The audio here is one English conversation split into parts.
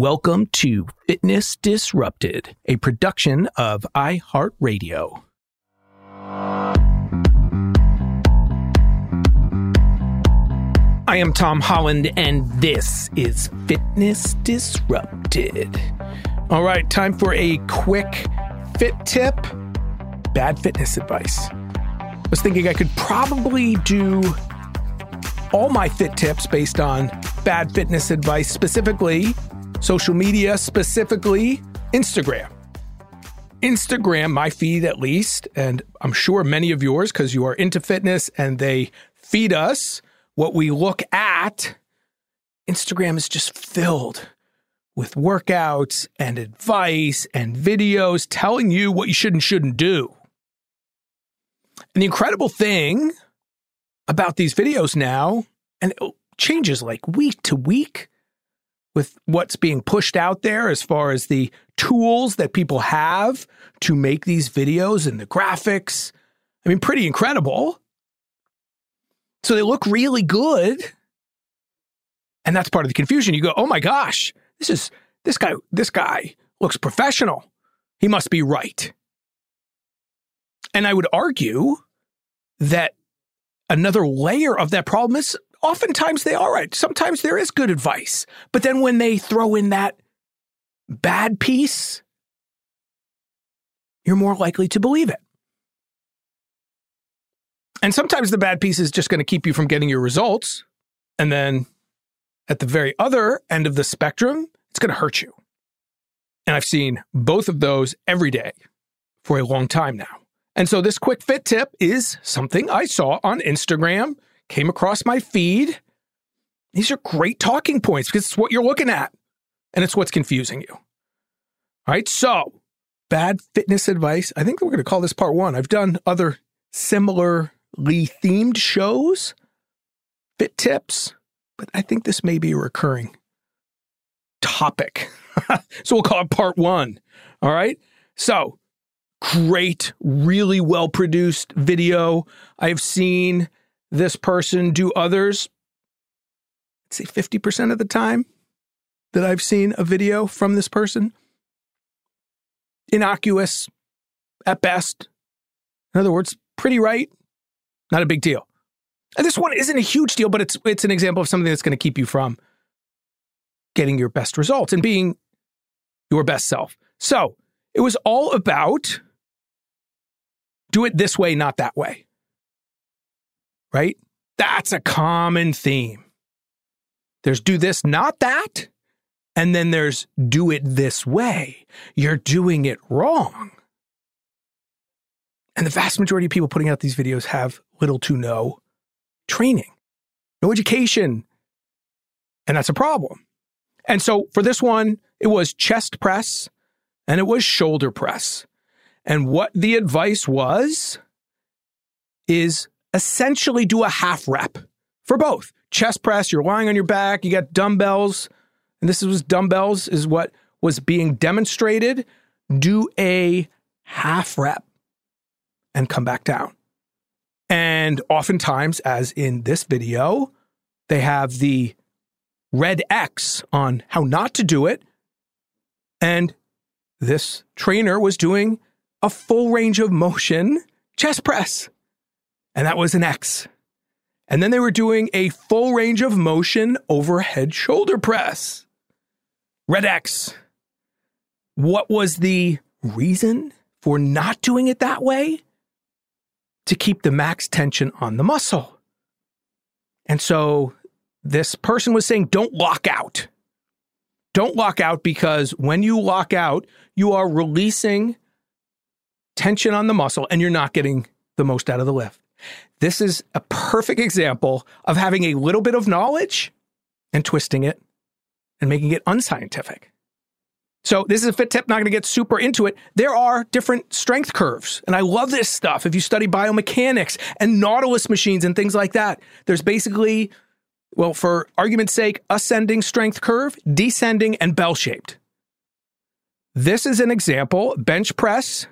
Welcome to Fitness Disrupted, a production of iHeartRadio. I am Tom Holland, and this is Fitness Disrupted. All right, time for a quick fit tip bad fitness advice. I was thinking I could probably do all my fit tips based on bad fitness advice, specifically social media, specifically Instagram. Instagram, my feed at least, and I'm sure many of yours because you are into fitness and they feed us what we look at. Instagram is just filled with workouts and advice and videos telling you what you should and shouldn't do. And the incredible thing about these videos now, and it changes like week to week, with what's being pushed out there as far as the tools that people have to make these videos and the graphics. I mean, pretty incredible. So they look really good. And that's part of the confusion. You go, "Oh my gosh, this is this guy this guy looks professional. He must be right." And I would argue that another layer of that problem is oftentimes they are right. Sometimes there is good advice. But then when they throw in that bad piece, you're more likely to believe it. And sometimes the bad piece is just going to keep you from getting your results. And then at the very other end of the spectrum, it's going to hurt you. And I've seen both of those every day for a long time now. And so this quick fit tip is something I saw on Instagram came across my feed. These are great talking points because it's what you're looking at and it's what's confusing you. All right. So, bad fitness advice. I think we're going to call this part one. I've done other similarly themed shows, fit tips, but I think this may be a recurring topic. so, we'll call it part one. All right. So, great, really well produced video. I've seen this person do others, let's say 50% of the time that I've seen a video from this person. Innocuous at best. In other words, pretty right, not a big deal. And this one isn't a huge deal, but it's it's an example of something that's going to keep you from getting your best results and being your best self. So, it was all about do it this way, not that way right? That's a common theme. There's do this, not that. And then there's do it this way. You're doing it wrong. And the vast majority of people putting out these videos have little to no training, no education. And that's a problem. And so for this one, it was chest press and it was shoulder press. And what the advice was is essentially do a half rep for both. Chest press, you're lying on your back, you got dumbbells, and this was dumbbells is what was being demonstrated. Do a half rep and come back down. And oftentimes, as in this video, they have the red X on how not to do it. And this trainer was doing a full range of motion chest press. And that was an X. And then they were doing a full range of motion overhead shoulder press. Red X. What was the reason for not doing it that way? To keep the max tension on the muscle. And so this person was saying, don't lock out. Don't lock out because when you lock out, you are releasing tension on the muscle and you're not getting the most out of the lift. This is a perfect example of having a little bit of knowledge and twisting it and making it unscientific. So, this is a fit tip, not going to get super into it. There are different strength curves, and I love this stuff. If you study biomechanics and Nautilus machines and things like that, there's basically well, for argument's sake, ascending strength curve, descending, and bell shaped. This is an example bench press,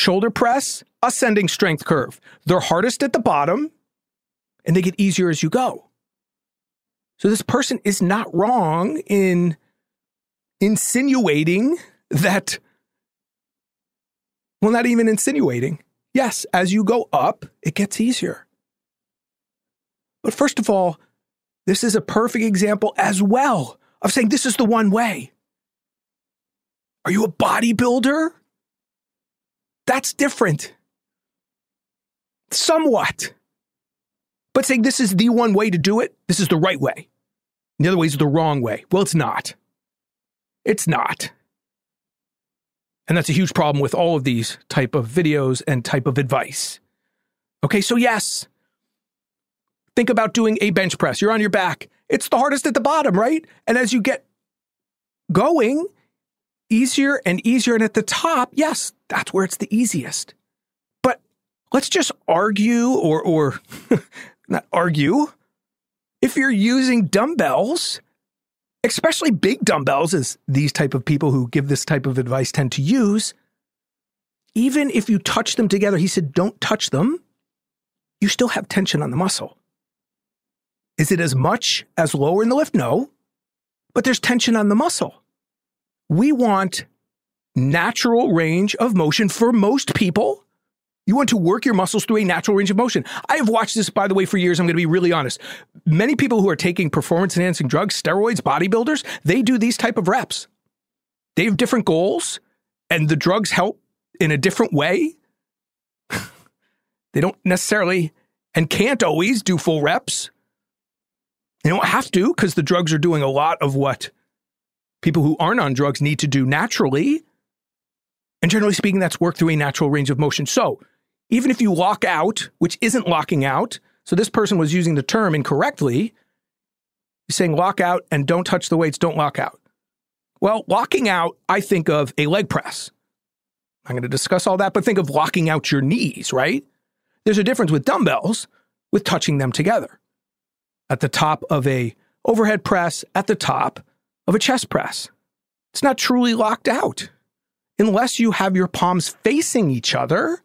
shoulder press, ascending strength curve. They're hardest at the bottom and they get easier as you go. So this person is not wrong in insinuating that, well, not even insinuating. Yes, as you go up, it gets easier. But first of all, this is a perfect example as well of saying this is the one way. Are you a bodybuilder? That's different. Somewhat. But saying this is the one way to do it, this is the right way. The other way is the wrong way. Well, it's not. It's not. And that's a huge problem with all of these type of videos and type of advice. Okay, so yes, Think about doing a bench press. You're on your back. It's the hardest at the bottom, right? And as you get going, easier and easier. And at the top, yes, that's where it's the easiest. But let's just argue or, or not argue. If you're using dumbbells, especially big dumbbells, as these type of people who give this type of advice tend to use, even if you touch them together, he said, don't touch them, you still have tension on the muscle. Is it as much as lower in the lift? No, but there's tension on the muscle. We want natural range of motion for most people. You want to work your muscles through a natural range of motion. I have watched this, by the way, for years. I'm going to be really honest. Many people who are taking performance enhancing drugs, steroids, bodybuilders, they do these type of reps. They have different goals, and the drugs help in a different way. they don't necessarily and can't always do full reps. They don't have to because the drugs are doing a lot of what people who aren't on drugs need to do naturally. And generally speaking, that's work through a natural range of motion. So even if you lock out, which isn't locking out, so this person was using the term incorrectly, saying lock out and don't touch the weights, don't lock out. Well, locking out, I think of a leg press. I'm going to discuss all that, but think of locking out your knees, right? There's a difference with dumbbells with touching them together at the top of a overhead press at the top of a chest press. It's not truly locked out unless you have your palms facing each other.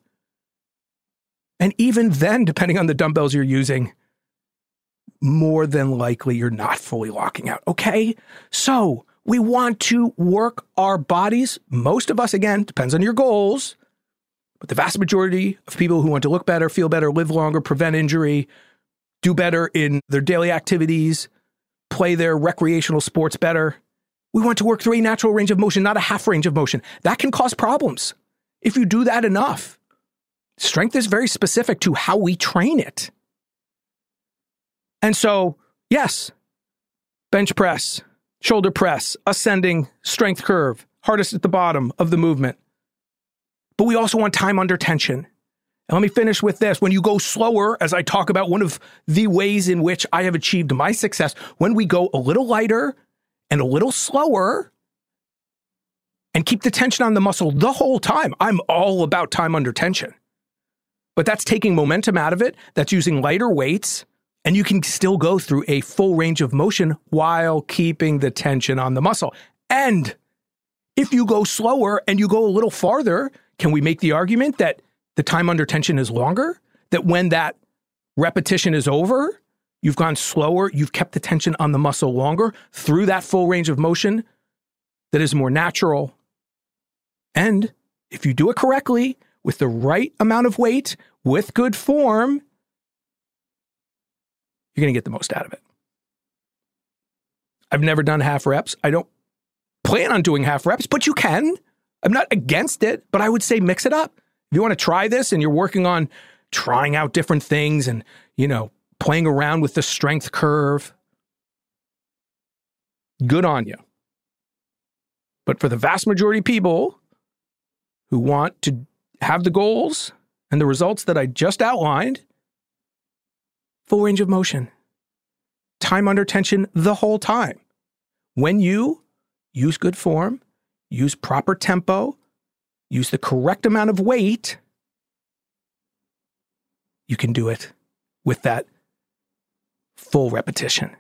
And even then, depending on the dumbbells you're using, more than likely you're not fully locking out. Okay. So we want to work our bodies. Most of us, again, depends on your goals, but the vast majority of people who want to look better, feel better, live longer, prevent injury, do better in their daily activities, play their recreational sports better. We want to work through a natural range of motion, not a half range of motion. That can cause problems if you do that enough. Strength is very specific to how we train it. And so, yes, bench press, shoulder press, ascending strength curve, hardest at the bottom of the movement. But we also want time under tension. And let me finish with this. When you go slower, as I talk about one of the ways in which I have achieved my success, when we go a little lighter and a little slower and keep the tension on the muscle the whole time, I'm all about time under tension. But that's taking momentum out of it, that's using lighter weights, and you can still go through a full range of motion while keeping the tension on the muscle. And if you go slower and you go a little farther, can we make the argument that the time under tension is longer? That when that repetition is over, you've gone slower, you've kept the tension on the muscle longer through that full range of motion that is more natural. And if you do it correctly, with the right amount of weight, with good form, you're going to get the most out of it. I've never done half reps. I don't plan on doing half reps, but you can. I'm not against it, but I would say mix it up. If you want to try this and you're working on trying out different things and, you know, playing around with the strength curve, good on you. But for the vast majority of people who want to have the goals and the results that I just outlined, full range of motion, time under tension the whole time. When you use good form, use proper tempo, use the correct amount of weight, you can do it with that full repetition.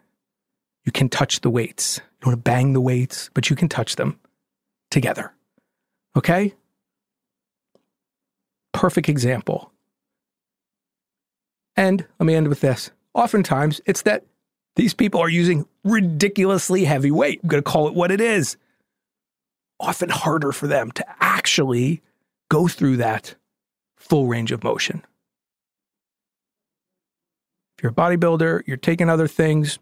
You can touch the weights. You don't want to bang the weights, but you can touch them together. Okay? Perfect example. And let me end with this. Oftentimes, it's that these people are using ridiculously heavy weight. I'm going to call it what it is often harder for them to actually go through that full range of motion. You're a bodybuilder, you're taking other things,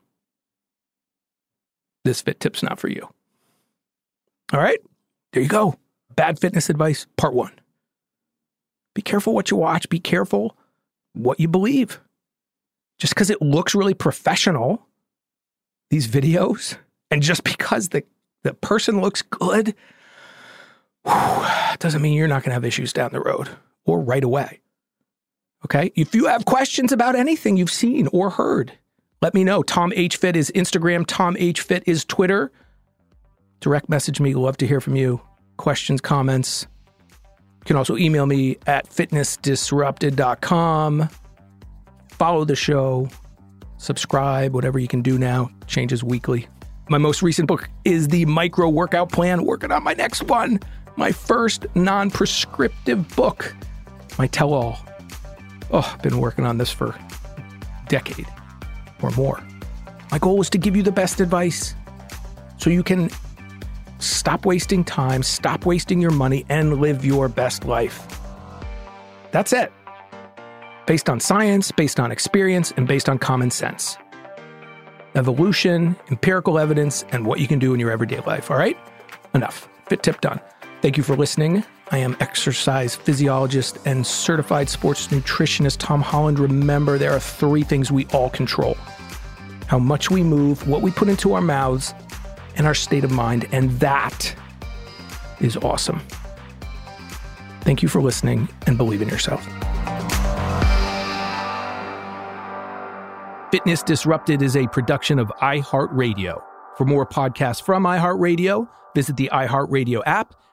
this fit tip's not for you. All right, there you go. Bad fitness advice, part one. Be careful what you watch, be careful what you believe. Just because it looks really professional, these videos, and just because the the person looks good, whew, doesn't mean you're not going to have issues down the road or right away. Okay. If you have questions about anything you've seen or heard, let me know. Tom H. Fit is Instagram. Tom H. Fit is Twitter. Direct message me. Love to hear from you. Questions, comments. You can also email me at fitnessdisrupted.com. Follow the show, subscribe, whatever you can do now. Changes weekly. My most recent book is the Micro Workout Plan. Working on my next one, my first non prescriptive book, my tell all. Oh, I've been working on this for a decade or more. My goal is to give you the best advice so you can stop wasting time, stop wasting your money, and live your best life. That's it. Based on science, based on experience, and based on common sense evolution, empirical evidence, and what you can do in your everyday life. All right? Enough. Fit tip done. Thank you for listening. I am exercise physiologist and certified sports nutritionist Tom Holland. Remember, there are three things we all control how much we move, what we put into our mouths, and our state of mind. And that is awesome. Thank you for listening and believe in yourself. Fitness Disrupted is a production of iHeartRadio. For more podcasts from iHeartRadio, visit the iHeartRadio app,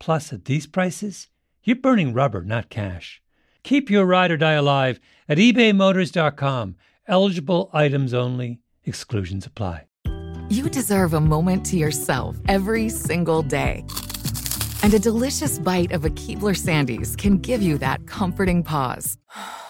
Plus, at these prices, you're burning rubber, not cash. Keep your ride or die alive at ebaymotors.com. Eligible items only, exclusions apply. You deserve a moment to yourself every single day. And a delicious bite of a Keebler Sandies can give you that comforting pause.